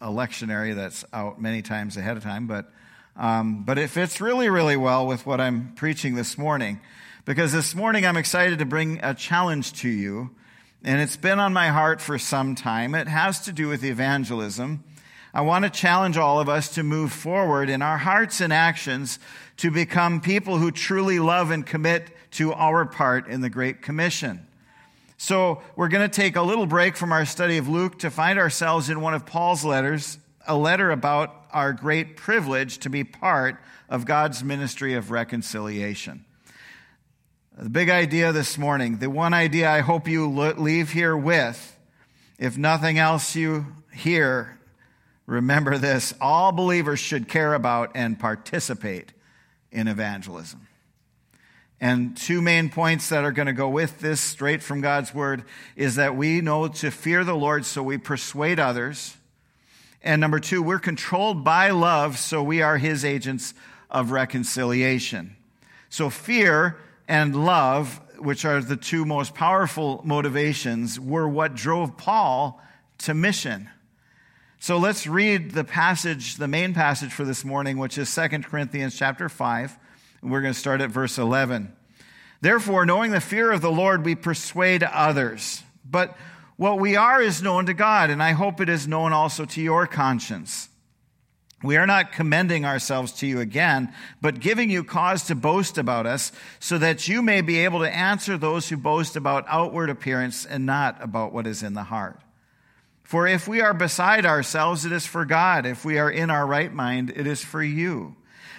a lectionary that's out many times ahead of time, but, um, but it fits really, really well with what I'm preaching this morning. Because this morning I'm excited to bring a challenge to you, and it's been on my heart for some time. It has to do with evangelism. I want to challenge all of us to move forward in our hearts and actions to become people who truly love and commit to our part in the Great Commission. So we're going to take a little break from our study of Luke to find ourselves in one of Paul's letters, a letter about our great privilege to be part of God's ministry of reconciliation. The big idea this morning, the one idea I hope you leave here with, if nothing else you hear, remember this all believers should care about and participate in evangelism. And two main points that are going to go with this straight from God's word is that we know to fear the Lord so we persuade others. And number two, we're controlled by love so we are his agents of reconciliation. So fear and love, which are the two most powerful motivations, were what drove Paul to mission. So let's read the passage, the main passage for this morning, which is 2 Corinthians chapter 5. We're going to start at verse 11. Therefore, knowing the fear of the Lord, we persuade others. But what we are is known to God, and I hope it is known also to your conscience. We are not commending ourselves to you again, but giving you cause to boast about us, so that you may be able to answer those who boast about outward appearance and not about what is in the heart. For if we are beside ourselves, it is for God. If we are in our right mind, it is for you.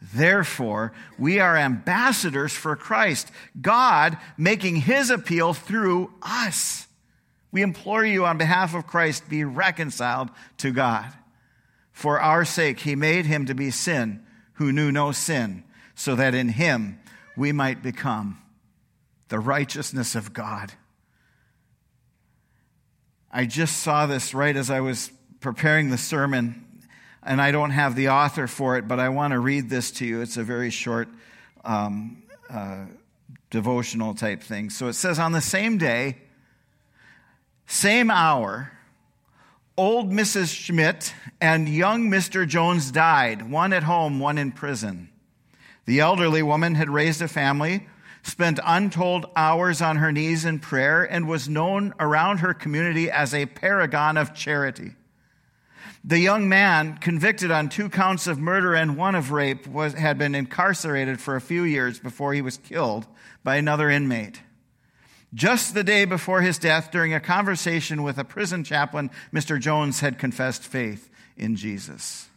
Therefore, we are ambassadors for Christ, God making his appeal through us. We implore you on behalf of Christ, be reconciled to God. For our sake, he made him to be sin who knew no sin, so that in him we might become the righteousness of God. I just saw this right as I was preparing the sermon and I don't have the author for it, but I want to read this to you. It's a very short um, uh, devotional type thing. So it says, On the same day, same hour, old Mrs. Schmidt and young Mr. Jones died, one at home, one in prison. The elderly woman had raised a family, spent untold hours on her knees in prayer, and was known around her community as a paragon of charity. The young man, convicted on two counts of murder and one of rape, was, had been incarcerated for a few years before he was killed by another inmate. Just the day before his death, during a conversation with a prison chaplain, Mr. Jones had confessed faith in Jesus.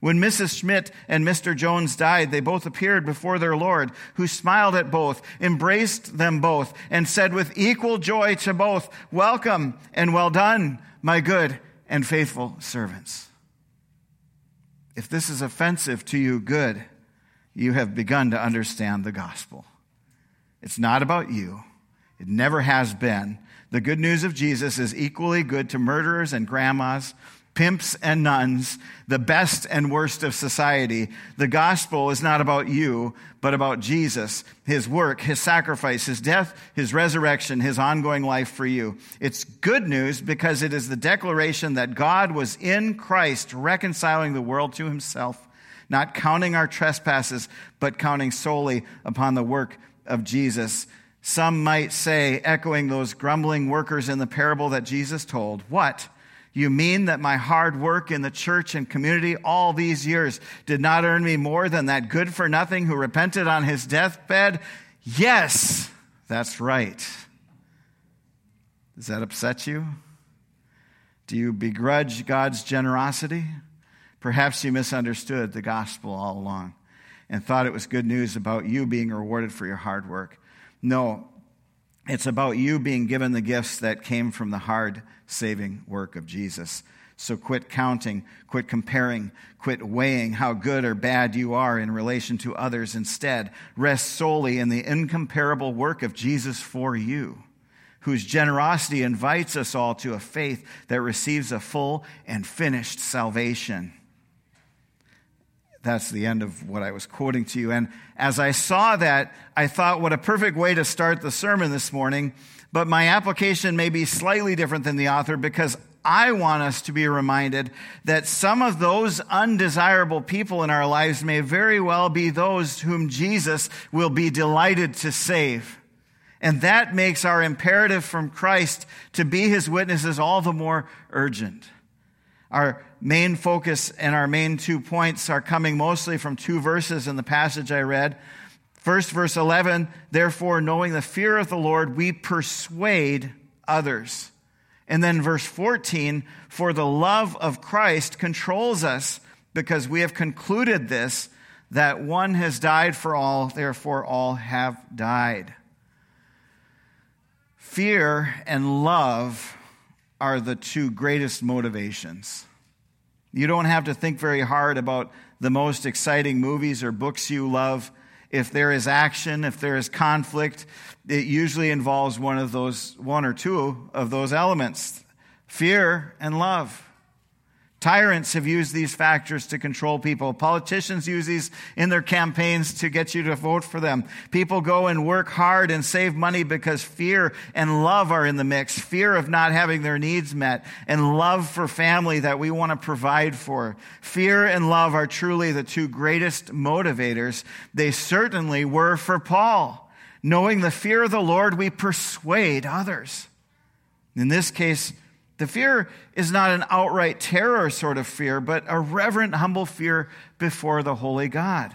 When Mrs. Schmidt and Mr. Jones died, they both appeared before their Lord, who smiled at both, embraced them both, and said with equal joy to both, Welcome and well done, my good and faithful servants. If this is offensive to you, good. You have begun to understand the gospel. It's not about you. It never has been. The good news of Jesus is equally good to murderers and grandmas pimps and nuns, the best and worst of society. The gospel is not about you, but about Jesus, his work, his sacrifice, his death, his resurrection, his ongoing life for you. It's good news because it is the declaration that God was in Christ reconciling the world to himself, not counting our trespasses, but counting solely upon the work of Jesus. Some might say, echoing those grumbling workers in the parable that Jesus told, What? You mean that my hard work in the church and community all these years did not earn me more than that good for nothing who repented on his deathbed? Yes, that's right. Does that upset you? Do you begrudge God's generosity? Perhaps you misunderstood the gospel all along and thought it was good news about you being rewarded for your hard work. No, it's about you being given the gifts that came from the hard saving work of Jesus. So quit counting, quit comparing, quit weighing how good or bad you are in relation to others. Instead, rest solely in the incomparable work of Jesus for you, whose generosity invites us all to a faith that receives a full and finished salvation that's the end of what I was quoting to you. And as I saw that, I thought, what a perfect way to start the sermon this morning. But my application may be slightly different than the author because I want us to be reminded that some of those undesirable people in our lives may very well be those whom Jesus will be delighted to save. And that makes our imperative from Christ to be his witnesses all the more urgent. Our main focus and our main two points are coming mostly from two verses in the passage I read. First, verse 11, therefore, knowing the fear of the Lord, we persuade others. And then verse 14, for the love of Christ controls us because we have concluded this, that one has died for all, therefore all have died. Fear and love are the two greatest motivations. You don't have to think very hard about the most exciting movies or books you love. If there is action, if there is conflict, it usually involves one of those, one or two of those elements fear and love. Tyrants have used these factors to control people. Politicians use these in their campaigns to get you to vote for them. People go and work hard and save money because fear and love are in the mix. Fear of not having their needs met and love for family that we want to provide for. Fear and love are truly the two greatest motivators. They certainly were for Paul. Knowing the fear of the Lord, we persuade others. In this case, the fear is not an outright terror sort of fear, but a reverent, humble fear before the holy God,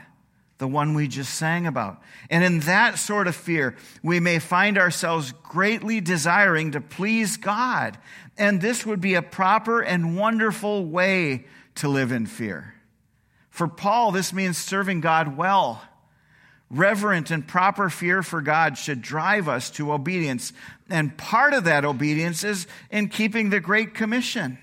the one we just sang about. And in that sort of fear, we may find ourselves greatly desiring to please God. And this would be a proper and wonderful way to live in fear. For Paul, this means serving God well Reverent and proper fear for God should drive us to obedience. And part of that obedience is in keeping the Great Commission,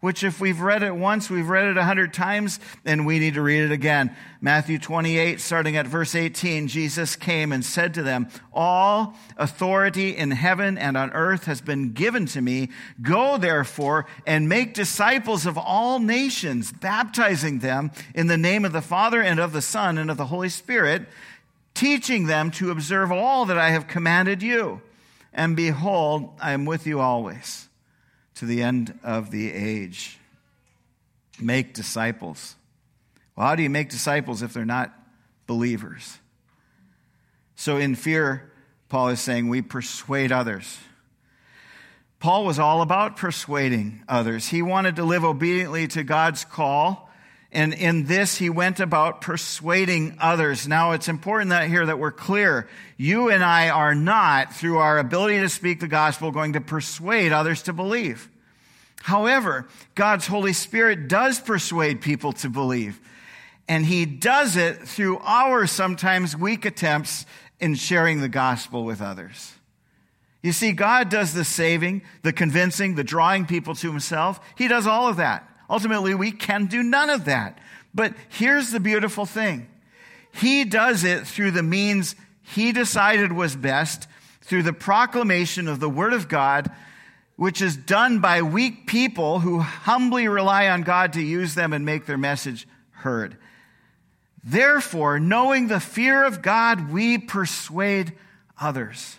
which, if we've read it once, we've read it a hundred times, and we need to read it again. Matthew 28, starting at verse 18, Jesus came and said to them, All authority in heaven and on earth has been given to me. Go therefore and make disciples of all nations, baptizing them in the name of the Father and of the Son and of the Holy Spirit teaching them to observe all that I have commanded you. And behold, I am with you always to the end of the age. Make disciples. Well, how do you make disciples if they're not believers? So, in fear, Paul is saying we persuade others. Paul was all about persuading others. He wanted to live obediently to God's call and in this, he went about persuading others. Now, it's important that here that we're clear. You and I are not, through our ability to speak the gospel, going to persuade others to believe. However, God's Holy Spirit does persuade people to believe. And he does it through our sometimes weak attempts in sharing the gospel with others. You see, God does the saving, the convincing, the drawing people to himself. He does all of that. Ultimately, we can do none of that. But here's the beautiful thing He does it through the means He decided was best, through the proclamation of the Word of God, which is done by weak people who humbly rely on God to use them and make their message heard. Therefore, knowing the fear of God, we persuade others.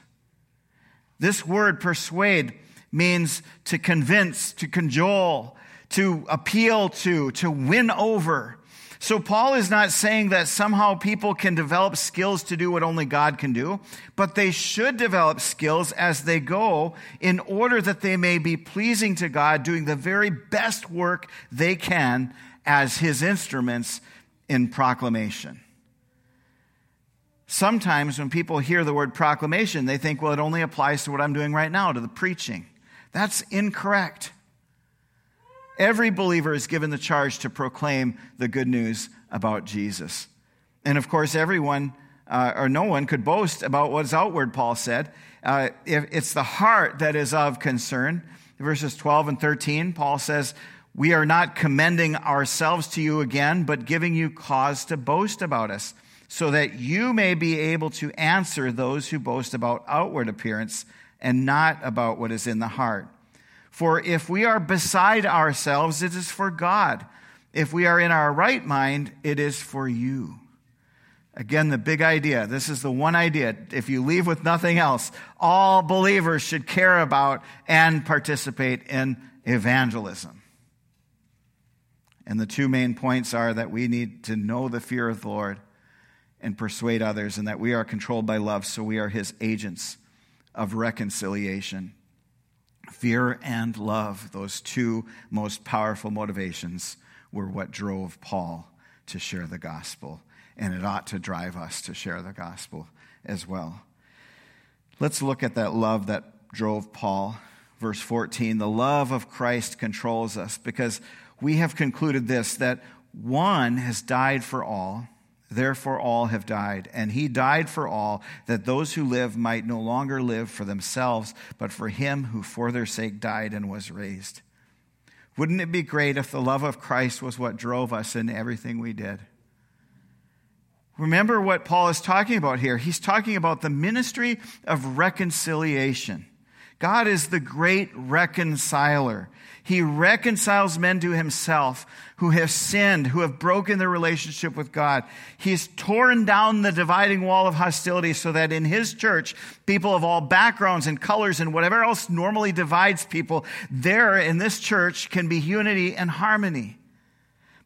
This word persuade means to convince, to cajole, to appeal to, to win over. So, Paul is not saying that somehow people can develop skills to do what only God can do, but they should develop skills as they go in order that they may be pleasing to God, doing the very best work they can as his instruments in proclamation. Sometimes when people hear the word proclamation, they think, well, it only applies to what I'm doing right now, to the preaching. That's incorrect. Every believer is given the charge to proclaim the good news about Jesus. And of course, everyone uh, or no one could boast about what is outward, Paul said. Uh, it's the heart that is of concern. Verses 12 and 13, Paul says, We are not commending ourselves to you again, but giving you cause to boast about us, so that you may be able to answer those who boast about outward appearance and not about what is in the heart. For if we are beside ourselves, it is for God. If we are in our right mind, it is for you. Again, the big idea. This is the one idea. If you leave with nothing else, all believers should care about and participate in evangelism. And the two main points are that we need to know the fear of the Lord and persuade others, and that we are controlled by love, so we are his agents of reconciliation. Fear and love, those two most powerful motivations, were what drove Paul to share the gospel. And it ought to drive us to share the gospel as well. Let's look at that love that drove Paul. Verse 14 the love of Christ controls us because we have concluded this that one has died for all Therefore, all have died. And he died for all, that those who live might no longer live for themselves, but for him who for their sake died and was raised. Wouldn't it be great if the love of Christ was what drove us in everything we did? Remember what Paul is talking about here. He's talking about the ministry of reconciliation. God is the great reconciler. He reconciles men to himself who have sinned, who have broken their relationship with God. He's torn down the dividing wall of hostility so that in his church, people of all backgrounds and colors and whatever else normally divides people, there in this church can be unity and harmony.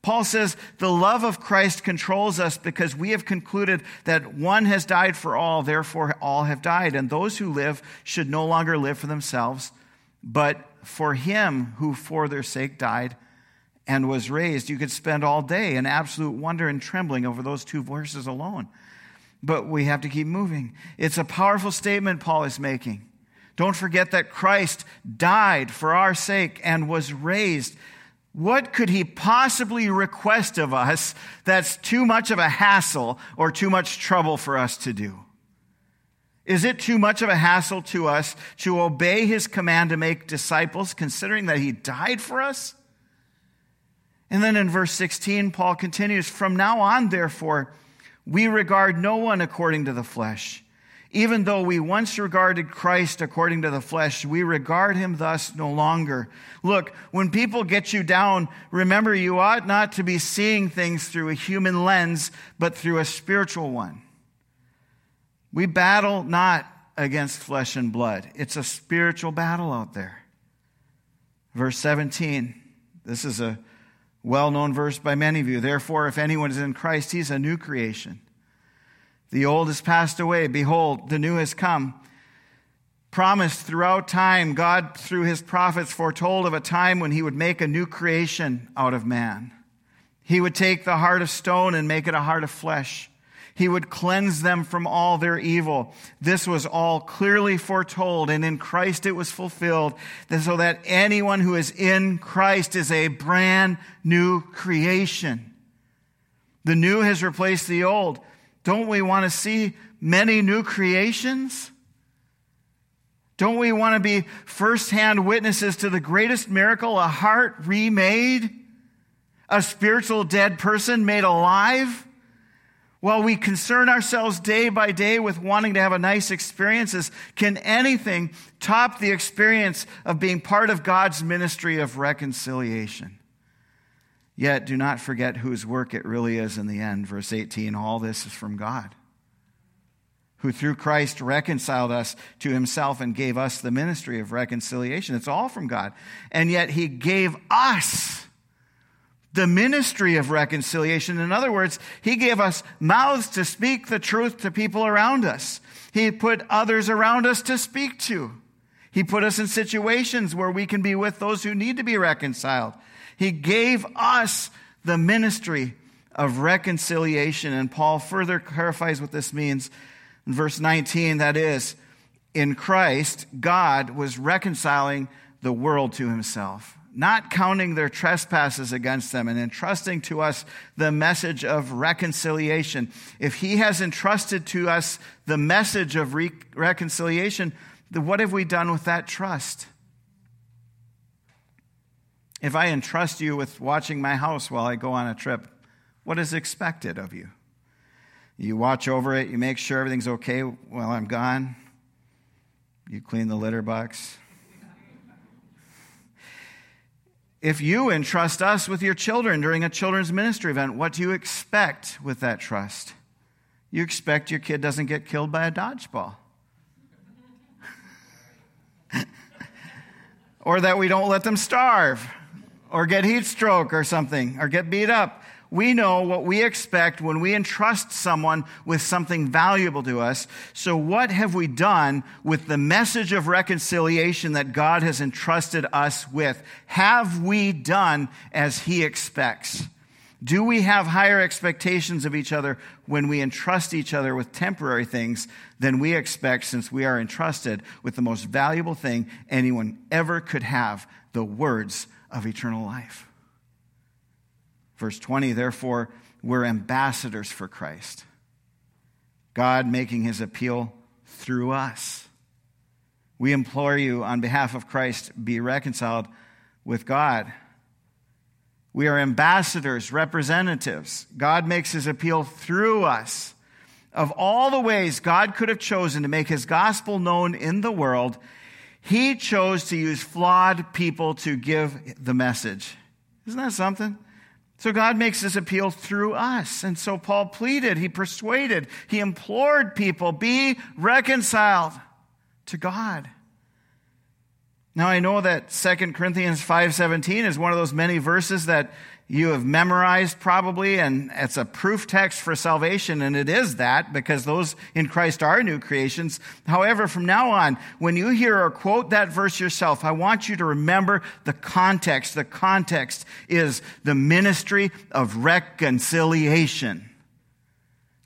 Paul says the love of Christ controls us because we have concluded that one has died for all, therefore all have died. And those who live should no longer live for themselves, but for him who for their sake died and was raised. You could spend all day in absolute wonder and trembling over those two verses alone. But we have to keep moving. It's a powerful statement Paul is making. Don't forget that Christ died for our sake and was raised what could he possibly request of us that's too much of a hassle or too much trouble for us to do? Is it too much of a hassle to us to obey his command to make disciples, considering that he died for us? And then in verse 16, Paul continues From now on, therefore, we regard no one according to the flesh. Even though we once regarded Christ according to the flesh, we regard him thus no longer. Look, when people get you down, remember you ought not to be seeing things through a human lens, but through a spiritual one. We battle not against flesh and blood, it's a spiritual battle out there. Verse 17, this is a well known verse by many of you. Therefore, if anyone is in Christ, he's a new creation. The old has passed away. Behold, the new has come. Promised throughout time, God, through his prophets, foretold of a time when he would make a new creation out of man. He would take the heart of stone and make it a heart of flesh. He would cleanse them from all their evil. This was all clearly foretold, and in Christ it was fulfilled, so that anyone who is in Christ is a brand new creation. The new has replaced the old. Don't we want to see many new creations? Don't we want to be firsthand witnesses to the greatest miracle a heart remade? A spiritual dead person made alive? While we concern ourselves day by day with wanting to have a nice experiences, can anything top the experience of being part of God's ministry of reconciliation? Yet do not forget whose work it really is in the end. Verse 18 all this is from God, who through Christ reconciled us to himself and gave us the ministry of reconciliation. It's all from God. And yet he gave us the ministry of reconciliation. In other words, He gave us mouths to speak the truth to people around us. He put others around us to speak to. He put us in situations where we can be with those who need to be reconciled. He gave us the ministry of reconciliation. And Paul further clarifies what this means in verse 19 that is, in Christ, God was reconciling the world to himself, not counting their trespasses against them and entrusting to us the message of reconciliation. If he has entrusted to us the message of re- reconciliation, what have we done with that trust? If I entrust you with watching my house while I go on a trip, what is expected of you? You watch over it, you make sure everything's okay while I'm gone. You clean the litter box. If you entrust us with your children during a children's ministry event, what do you expect with that trust? You expect your kid doesn't get killed by a dodgeball. or that we don't let them starve or get heat stroke or something or get beat up we know what we expect when we entrust someone with something valuable to us. So, what have we done with the message of reconciliation that God has entrusted us with? Have we done as He expects? Do we have higher expectations of each other when we entrust each other with temporary things than we expect since we are entrusted with the most valuable thing anyone ever could have the words of eternal life? Verse 20, therefore, we're ambassadors for Christ. God making his appeal through us. We implore you on behalf of Christ, be reconciled with God. We are ambassadors, representatives. God makes his appeal through us. Of all the ways God could have chosen to make his gospel known in the world, he chose to use flawed people to give the message. Isn't that something? So God makes this appeal through us. And so Paul pleaded, he persuaded, he implored people, be reconciled to God. Now I know that 2 Corinthians 5:17 is one of those many verses that you have memorized probably, and it's a proof text for salvation, and it is that because those in Christ are new creations. However, from now on, when you hear or quote that verse yourself, I want you to remember the context. The context is the ministry of reconciliation.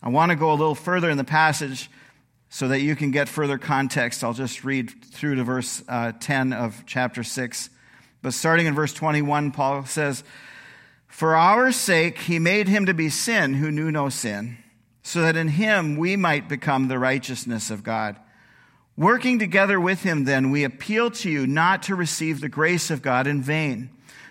I want to go a little further in the passage so that you can get further context. I'll just read through to verse uh, 10 of chapter 6. But starting in verse 21, Paul says, for our sake, he made him to be sin who knew no sin, so that in him we might become the righteousness of God. Working together with him, then, we appeal to you not to receive the grace of God in vain.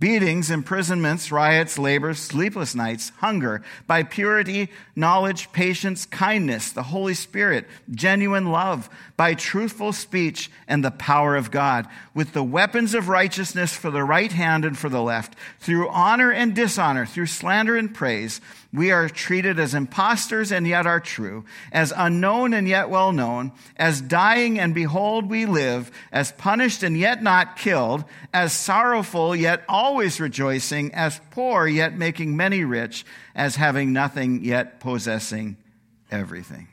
beatings, imprisonments, riots, labors, sleepless nights, hunger, by purity, knowledge, patience, kindness, the Holy Spirit, genuine love, by truthful speech and the power of God, with the weapons of righteousness for the right hand and for the left, through honor and dishonor, through slander and praise. We are treated as impostors and yet are true, as unknown and yet well known, as dying and behold we live, as punished and yet not killed, as sorrowful yet always rejoicing, as poor yet making many rich, as having nothing yet possessing everything.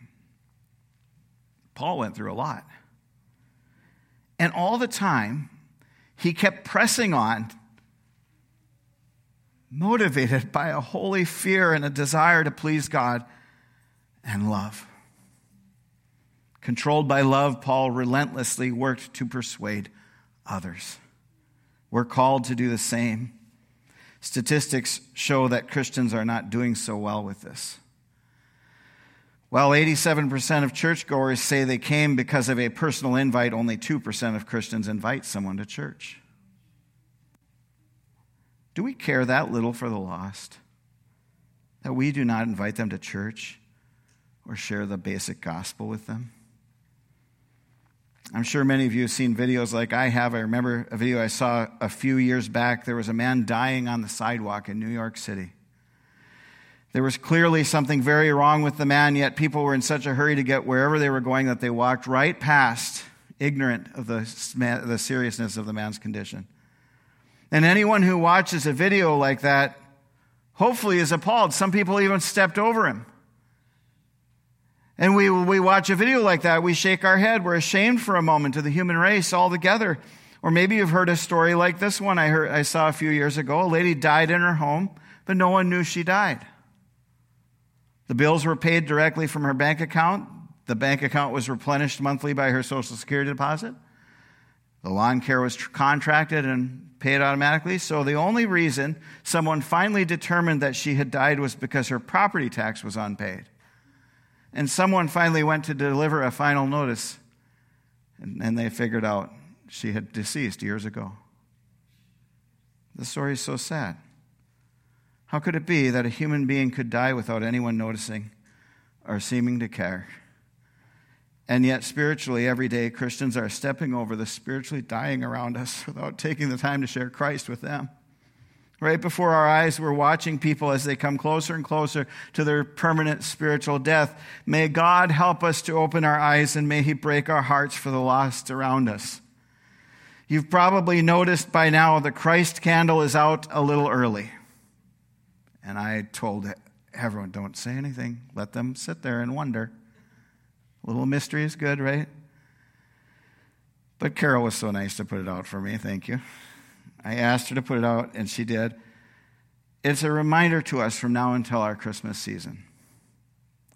Paul went through a lot. And all the time, he kept pressing on motivated by a holy fear and a desire to please God and love. Controlled by love, Paul relentlessly worked to persuade others. We're called to do the same. Statistics show that Christians are not doing so well with this. While 87% of churchgoers say they came because of a personal invite, only 2% of Christians invite someone to church. Do we care that little for the lost? that we do not invite them to church or share the basic gospel with them? I'm sure many of you have seen videos like I have. I remember a video I saw a few years back. There was a man dying on the sidewalk in New York City. There was clearly something very wrong with the man, yet people were in such a hurry to get wherever they were going that they walked right past, ignorant of the, the seriousness of the man's condition. And anyone who watches a video like that hopefully is appalled. Some people even stepped over him. And we, we watch a video like that, we shake our head. We're ashamed for a moment of the human race altogether. Or maybe you've heard a story like this one I, heard, I saw a few years ago. A lady died in her home, but no one knew she died. The bills were paid directly from her bank account. The bank account was replenished monthly by her Social Security deposit. The lawn care was contracted and paid automatically. So the only reason someone finally determined that she had died was because her property tax was unpaid. And someone finally went to deliver a final notice, and, and they figured out she had deceased years ago. The story is so sad. How could it be that a human being could die without anyone noticing or seeming to care? And yet, spiritually, every day, Christians are stepping over the spiritually dying around us without taking the time to share Christ with them. Right before our eyes, we're watching people as they come closer and closer to their permanent spiritual death. May God help us to open our eyes and may He break our hearts for the lost around us. You've probably noticed by now the Christ candle is out a little early. And I told everyone, don't say anything. Let them sit there and wonder. Little mystery is good, right? But Carol was so nice to put it out for me. Thank you. I asked her to put it out, and she did. It's a reminder to us from now until our Christmas season.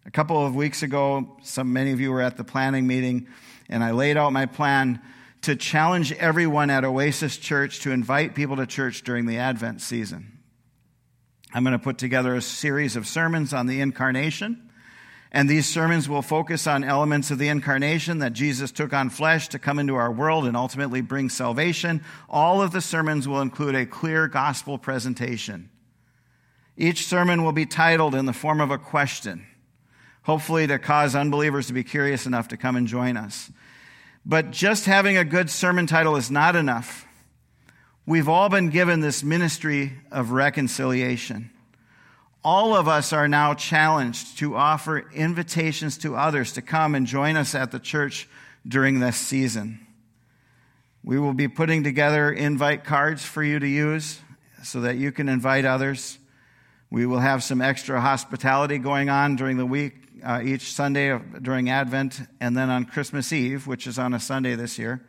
A couple of weeks ago, some, many of you were at the planning meeting, and I laid out my plan to challenge everyone at Oasis Church to invite people to church during the Advent season. I'm going to put together a series of sermons on the incarnation. And these sermons will focus on elements of the incarnation that Jesus took on flesh to come into our world and ultimately bring salvation. All of the sermons will include a clear gospel presentation. Each sermon will be titled in the form of a question, hopefully to cause unbelievers to be curious enough to come and join us. But just having a good sermon title is not enough. We've all been given this ministry of reconciliation all of us are now challenged to offer invitations to others to come and join us at the church during this season. We will be putting together invite cards for you to use so that you can invite others. We will have some extra hospitality going on during the week, uh, each Sunday during Advent, and then on Christmas Eve, which is on a Sunday this year.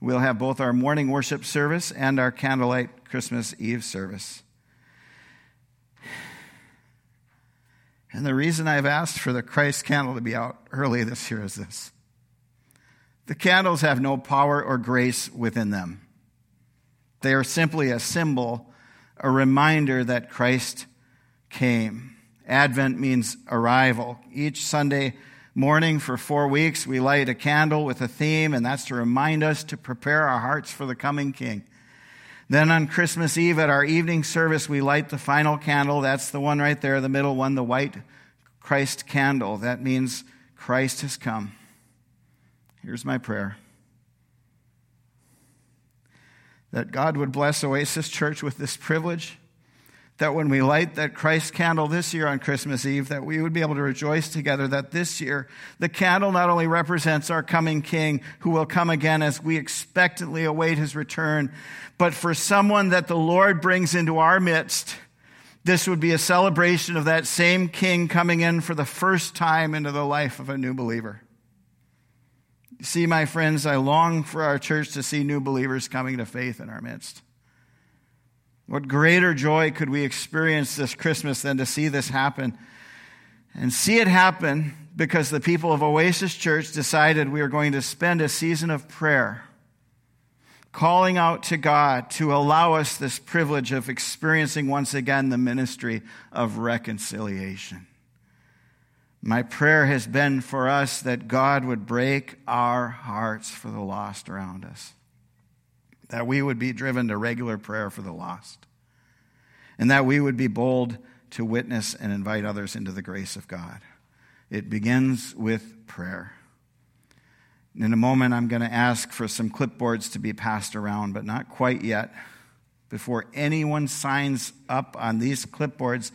We'll have both our morning worship service and our candlelight Christmas Eve service. And the reason I've asked for the Christ candle to be out early this year is this the candles have no power or grace within them, they are simply a symbol, a reminder that Christ came. Advent means arrival. Each Sunday morning for four weeks, we light a candle with a theme, and that's to remind us to prepare our hearts for the coming King. Then on Christmas Eve at our evening service, we light the final candle. That's the one right there, the middle one, the white Christ candle. That means Christ has come. Here's my prayer that God would bless Oasis Church with this privilege that when we light that Christ candle this year on Christmas Eve, that we would be able to rejoice together that this year the candle not only represents our coming King who will come again as we expectantly await his return, but for someone that the Lord brings into our midst, this would be a celebration of that same King coming in for the first time into the life of a new believer. See, my friends, I long for our church to see new believers coming to faith in our midst. What greater joy could we experience this Christmas than to see this happen? And see it happen because the people of Oasis Church decided we are going to spend a season of prayer, calling out to God to allow us this privilege of experiencing once again the ministry of reconciliation. My prayer has been for us that God would break our hearts for the lost around us that we would be driven to regular prayer for the lost, and that we would be bold to witness and invite others into the grace of God. It begins with prayer. In a moment, I'm going to ask for some clipboards to be passed around, but not quite yet. Before anyone signs up on these clipboards,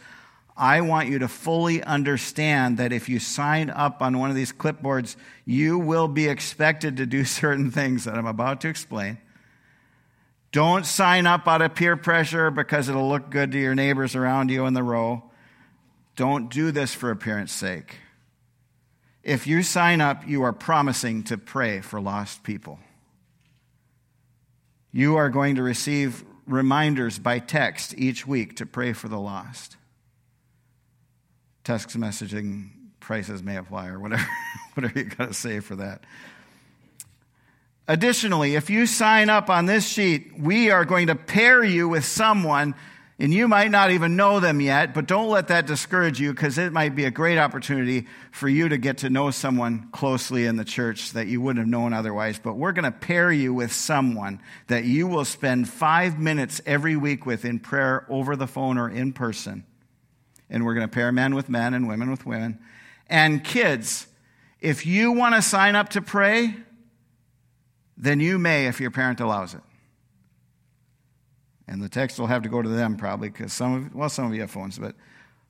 I want you to fully understand that if you sign up on one of these clipboards, you will be expected to do certain things that I'm about to explain. Don't sign up out of peer pressure because it'll look good to your neighbors around you in the row. Don't do this for appearance sake. If you sign up, you are promising to pray for lost people. You are going to receive reminders by text each week to pray for the lost. Text messaging prices may apply or whatever, whatever you got to say for that. Additionally, if you sign up on this sheet, we are going to pair you with someone and you might not even know them yet, but don't let that discourage you because it might be a great opportunity for you to get to know someone closely in the church that you wouldn't have known otherwise. But we're going to pair you with someone that you will spend five minutes every week with in prayer over the phone or in person. And we're going to pair men with men and women with women. And kids, if you want to sign up to pray, then you may if your parent allows it. And the text will have to go to them probably because some of, well, some of you have phones, but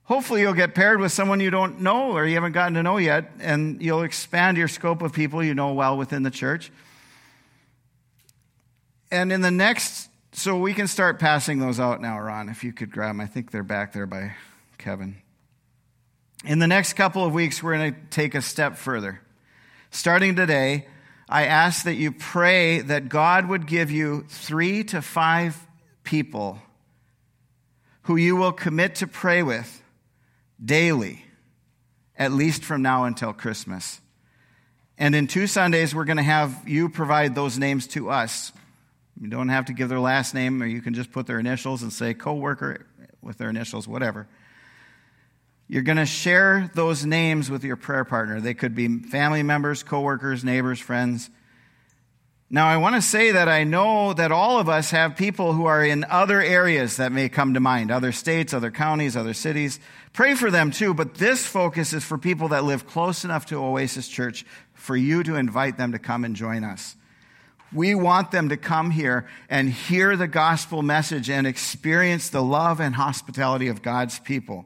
hopefully you'll get paired with someone you don't know or you haven't gotten to know yet, and you'll expand your scope of people you know well within the church. And in the next, so we can start passing those out now, Ron, if you could grab them. I think they're back there by Kevin. In the next couple of weeks, we're going to take a step further. Starting today, I ask that you pray that God would give you three to five people who you will commit to pray with daily, at least from now until Christmas. And in two Sundays, we're going to have you provide those names to us. You don't have to give their last name, or you can just put their initials and say coworker with their initials, whatever. You're going to share those names with your prayer partner. They could be family members, coworkers, neighbors, friends. Now, I want to say that I know that all of us have people who are in other areas that may come to mind, other states, other counties, other cities. Pray for them too, but this focus is for people that live close enough to Oasis Church for you to invite them to come and join us. We want them to come here and hear the gospel message and experience the love and hospitality of God's people.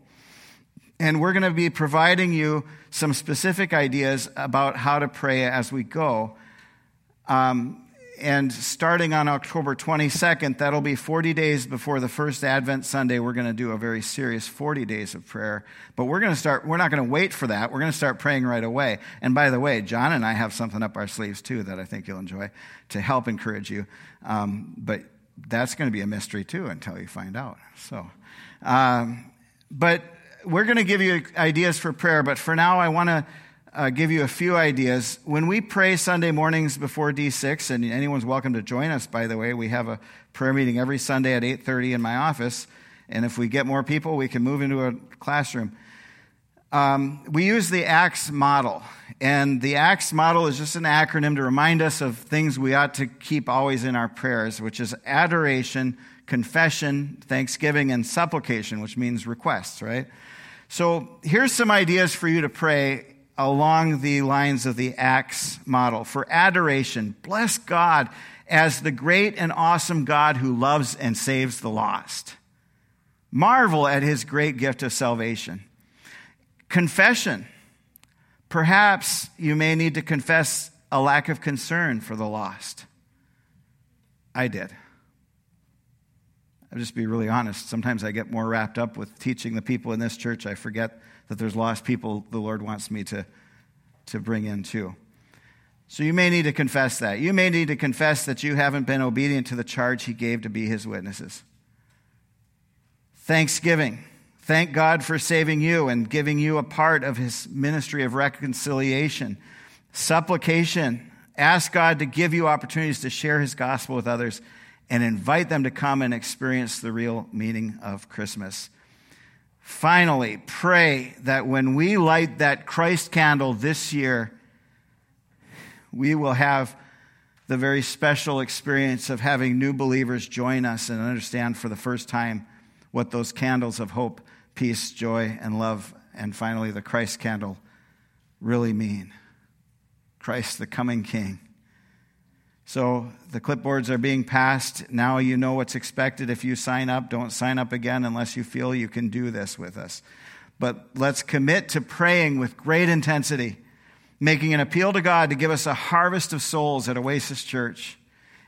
And we're going to be providing you some specific ideas about how to pray as we go. Um, and starting on October 22nd, that'll be 40 days before the first Advent Sunday. We're going to do a very serious 40 days of prayer. But we're going to start, we're not going to wait for that. We're going to start praying right away. And by the way, John and I have something up our sleeves too that I think you'll enjoy to help encourage you. Um, but that's going to be a mystery too until you find out. So, um, but we're going to give you ideas for prayer, but for now, I want to uh, give you a few ideas. When we pray Sunday mornings before D6, and anyone's welcome to join us, by the way, we have a prayer meeting every Sunday at 8.30 in my office, and if we get more people, we can move into a classroom. Um, we use the ACTS model, and the ACTS model is just an acronym to remind us of things we ought to keep always in our prayers, which is adoration, confession, thanksgiving, and supplication, which means requests, right? So here's some ideas for you to pray along the lines of the Acts model. For adoration, bless God as the great and awesome God who loves and saves the lost. Marvel at his great gift of salvation. Confession. Perhaps you may need to confess a lack of concern for the lost. I did. I'll just be really honest. Sometimes I get more wrapped up with teaching the people in this church, I forget that there's lost people the Lord wants me to, to bring in too. So you may need to confess that. You may need to confess that you haven't been obedient to the charge He gave to be His witnesses. Thanksgiving. Thank God for saving you and giving you a part of His ministry of reconciliation. Supplication. Ask God to give you opportunities to share His gospel with others and invite them to come and experience the real meaning of Christmas. Finally, pray that when we light that Christ candle this year, we will have the very special experience of having new believers join us and understand for the first time what those candles of hope peace, joy, and love, and finally the Christ candle really mean? Christ, the coming King. So the clipboards are being passed. Now you know what's expected. If you sign up, don't sign up again unless you feel you can do this with us. But let's commit to praying with great intensity, making an appeal to God to give us a harvest of souls at Oasis Church.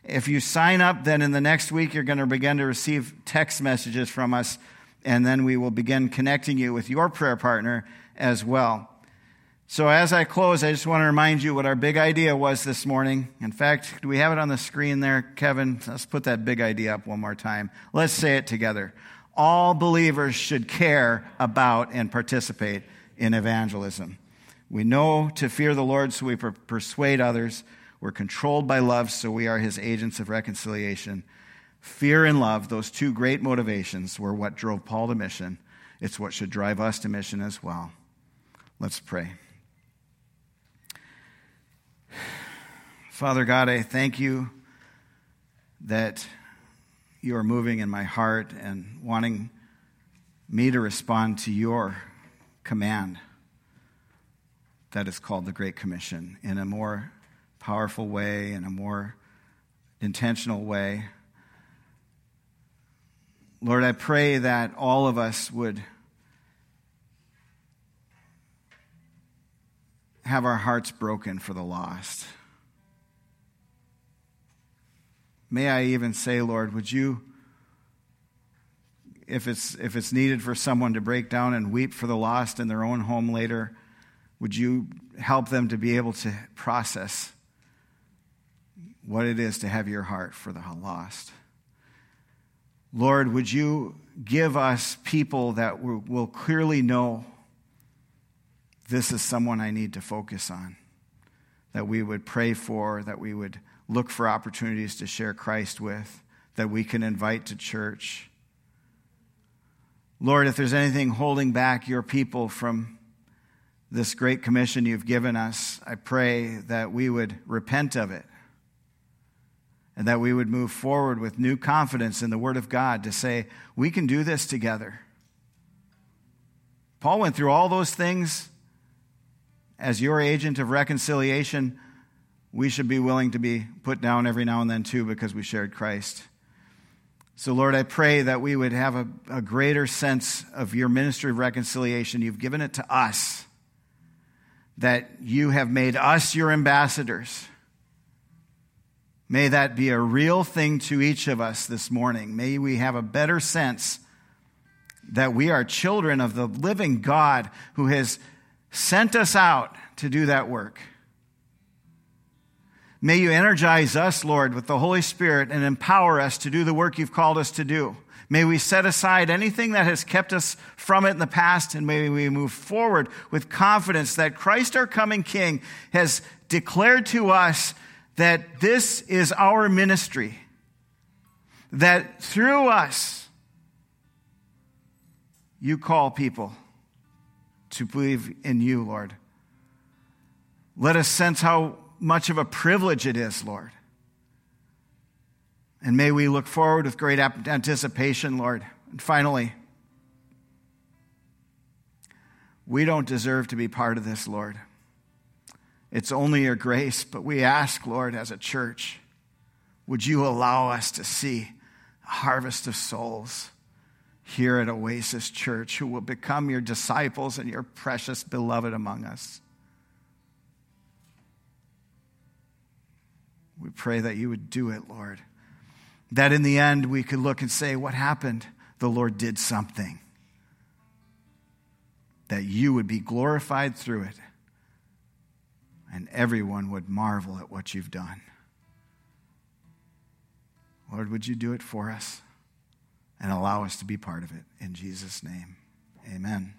If you sign up, then in the next week, you're going to begin to receive text messages from us, and then we will begin connecting you with your prayer partner as well. So, as I close, I just want to remind you what our big idea was this morning. In fact, do we have it on the screen there, Kevin? Let's put that big idea up one more time. Let's say it together. All believers should care about and participate in evangelism. We know to fear the Lord, so we per- persuade others. We're controlled by love, so we are his agents of reconciliation. Fear and love, those two great motivations, were what drove Paul to mission. It's what should drive us to mission as well. Let's pray. Father God, I thank you that you are moving in my heart and wanting me to respond to your command that is called the Great Commission in a more powerful way, in a more intentional way. Lord, I pray that all of us would have our hearts broken for the lost. May I even say, Lord, would you, if it's, if it's needed for someone to break down and weep for the lost in their own home later, would you help them to be able to process what it is to have your heart for the lost? Lord, would you give us people that will clearly know this is someone I need to focus on, that we would pray for, that we would look for opportunities to share Christ with, that we can invite to church. Lord, if there's anything holding back your people from this great commission you've given us, I pray that we would repent of it and that we would move forward with new confidence in the Word of God to say, we can do this together. Paul went through all those things as your agent of reconciliation we should be willing to be put down every now and then too because we shared Christ. So, Lord, I pray that we would have a, a, greater sense of your ministry of reconciliation. You've given it to us, that you have made us your ambassadors. May that be a real thing to each of us this morning. May we have a better sense that we are children of the living God who has sent us out to do that work. May you energize us, Lord, with the Holy Spirit and empower us to do the work you've called us to do. May we set aside anything that has kept us from it in the past, and may we move forward with confidence that Christ, our coming King, has declared to us that this is our ministry, that through us, you call people to believe in you, Lord. Let us sense how much of a privilege it is, Lord. And may we look forward with great anticipation, Lord. And finally, we don't deserve to be part of this, Lord. It's only your grace, but we ask, Lord, as a church, would you allow us to see a harvest of souls here at Oasis Church who will become your disciples and your precious beloved among us? We pray that you would do it, Lord. That in the end we could look and say, What happened? The Lord did something. That you would be glorified through it, and everyone would marvel at what you've done. Lord, would you do it for us and allow us to be part of it? In Jesus' name, amen.